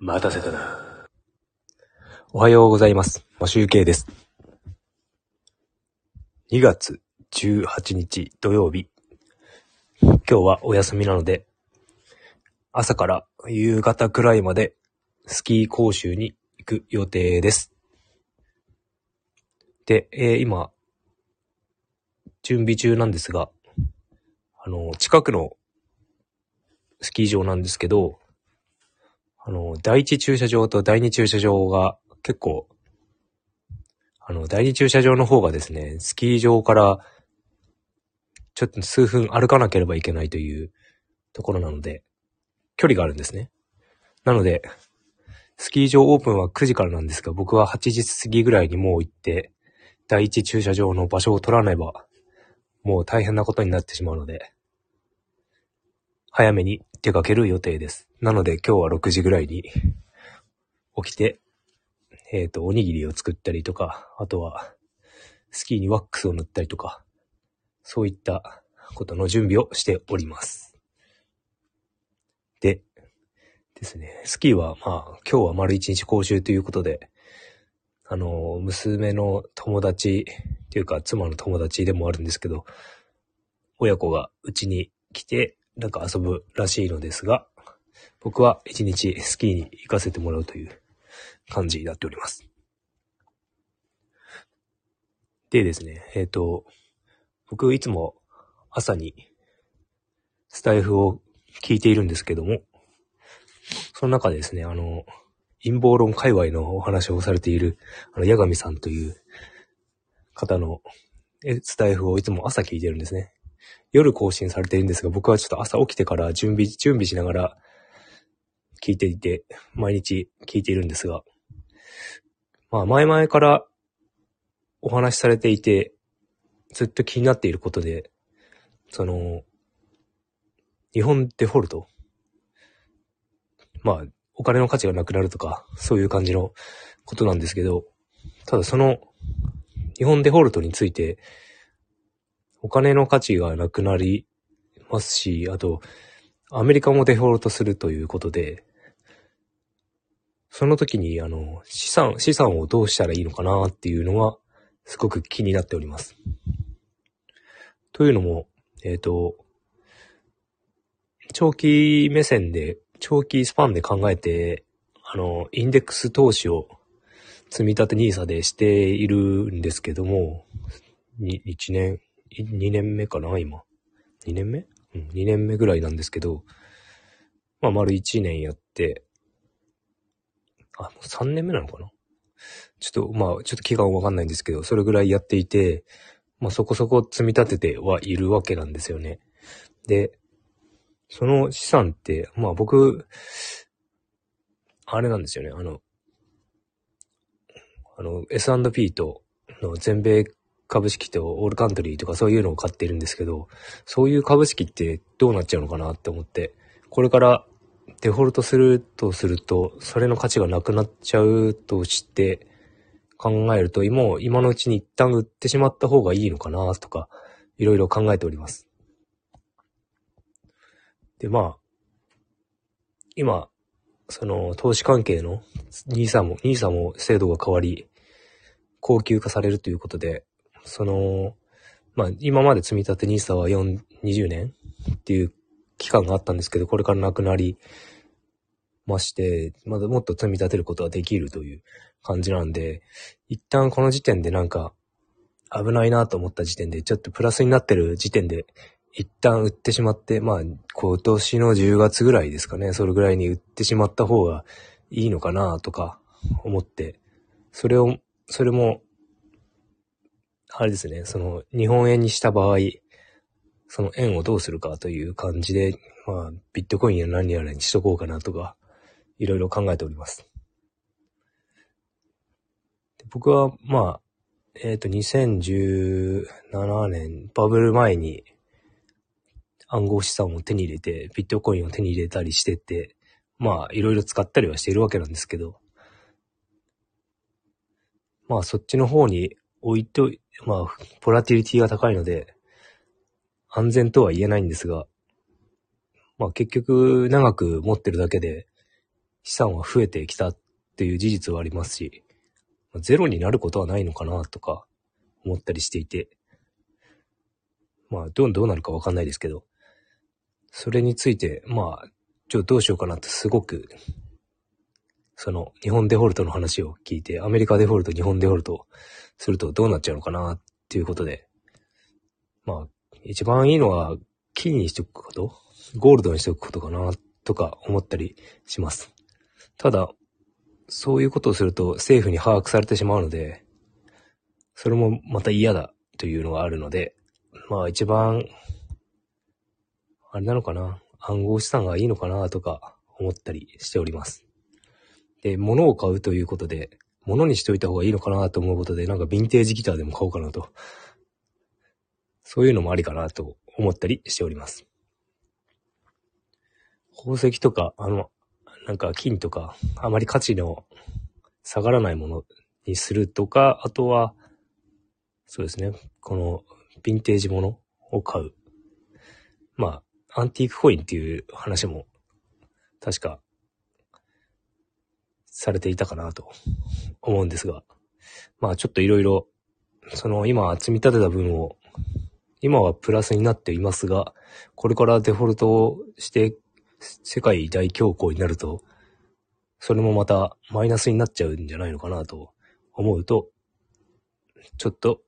待たせたな。おはようございます。マシュウケイです。2月18日土曜日。今日はお休みなので、朝から夕方くらいまでスキー講習に行く予定です。で、えー今、準備中なんですが、あの、近くのスキー場なんですけど、あの、第一駐車場と第二駐車場が結構、あの、第二駐車場の方がですね、スキー場からちょっと数分歩かなければいけないというところなので、距離があるんですね。なので、スキー場オープンは9時からなんですが、僕は8時過ぎぐらいにもう行って、第一駐車場の場所を取らねば、もう大変なことになってしまうので、早めに出かける予定です。なので今日は6時ぐらいに起きて、えっ、と、おにぎりを作ったりとか、あとは、スキーにワックスを塗ったりとか、そういったことの準備をしております。で、ですね、スキーはまあ、今日は丸一日講習ということで、あの、娘の友達っていうか、妻の友達でもあるんですけど、親子がうちに来て、なんか遊ぶらしいのですが、僕は一日スキーに行かせてもらうという感じになっております。でですね、えっ、と、僕いつも朝にスタイフを聞いているんですけども、その中でですね、あの、陰謀論界隈のお話をされている、あの、八神さんという方のスタイフをいつも朝聞いてるんですね。夜更新されているんですが、僕はちょっと朝起きてから準備、準備しながら聞いていて、毎日聞いているんですが、まあ前々からお話しされていて、ずっと気になっていることで、その、日本デフォルト。まあ、お金の価値がなくなるとか、そういう感じのことなんですけど、ただその、日本デフォルトについて、お金の価値がなくなりますし、あと、アメリカもデフォルトするということで、その時に、あの、資産、資産をどうしたらいいのかなっていうのは、すごく気になっております。というのも、えっ、と、長期目線で、長期スパンで考えて、あの、インデックス投資を積み立て NISA でしているんですけども、に、1年、2年目かな、今。2年目？うん、2年目ぐらいなんですけど、まあ、丸1年やって、あ、もう3年目なのかな？ちょっと、まあ、ちょっと期間わかんないんですけど、それぐらいやっていて、まあ、そこそこ積み立ててはいるわけなんですよね。で、その資産って、まあ僕、あれなんですよね、あの、あの、S&P と、の全米株式とオールカントリーとかそういうのを買ってるんですけど、そういう株式ってどうなっちゃうのかなって思って、これからデフォルトするとすると、それの価値がなくなっちゃうとして考えると、もう今のうちに一旦売ってしまった方がいいのかなとか、いろいろ考えております。で、まあ、今、その投資関係の NISA も、NISA も制度が変わり、高級化されるということで、その、まあ、今まで積み立て NISA は4、20年っていう期間があったんですけど、これからなくなりまして、まだもっと積み立てることができるという感じなんで、一旦この時点でなんか危ないなと思った時点で、ちょっとプラスになってる時点で、一旦売ってしまって、まあ、今年の10月ぐらいですかね、それぐらいに売ってしまった方がいいのかなとか思って、それを、それも、あれですね、その、日本円にした場合、その円をどうするかという感じで、まあ、ビットコインや何やらにしとこうかなとか、いろいろ考えております。僕は、まあ、えっ、と、2017年、バブル前に暗号資産を手に入れて、ビットコインを手に入れたりしてて、まあ、いろいろ使ったりはしているわけなんですけど、まあ、そっちの方に置いとい、まあ、ボラティリティが高いので、安全とは言えないんですが、まあ結局長く持ってるだけで、資産は増えてきたっていう事実はありますし、ゼロになることはないのかなとか思ったりしていて、まあ、どう、どうなるかわかんないですけど、それについて、まあ、ちょっと、どうしようかなってすごく、その、日本デフォルトの話を聞いて、アメリカデフォルト、日本デフォルトするとどうなっちゃうのかなっていうことで、まあ、一番いいのは、金にしておくこと、ゴールドにしておくことかな、とか思ったりします。ただ、そういうことをすると政府に把握されてしまうので、それもまた嫌だというのがあるので、まあ一番、あれなのかな、暗号資産がいいのかなとか思ったりしております。で、物を買うということで、物にしておいた方がいいのかなと思うことで、なんかヴィンテージギターでも買おうかなと。そういうのもありかなと思ったりしております。宝石とか、あの、なんか金とか、あまり価値の下がらないものにするとか、あとは、そうですね、このヴィンテージものを買う。まあ、アンティークコインっていう話も、確か、されていたかなと思うんですが、まあちょっといろいろ、その今積み立てた分を、今はプラスになっていますが、これからデフォルトをして世界大恐慌になると、それもまたマイナスになっちゃうんじゃないのかなと思うと、ちょっと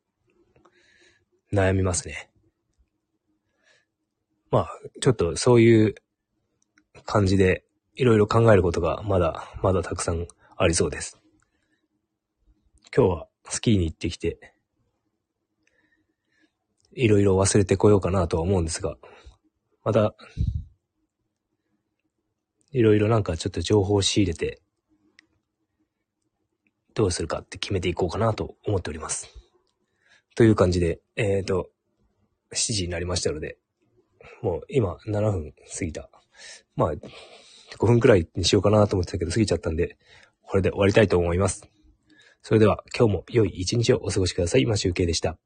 悩みますね。まあ、ちょっとそういう感じでいろいろ考えることがまだまだたくさんありそうです。今日はスキーに行ってきて、いろいろ忘れてこようかなとは思うんですが、またいろいろなんかちょっと情報を仕入れて、どうするかって決めていこうかなと思っております。という感じで、えっ、ー、と、7時になりましたので、もう今7分過ぎた。まあ、5分くらいにしようかなと思ってたけど過ぎちゃったんで、これで終わりたいと思います。それでは今日も良い一日をお過ごしください。今集計でした。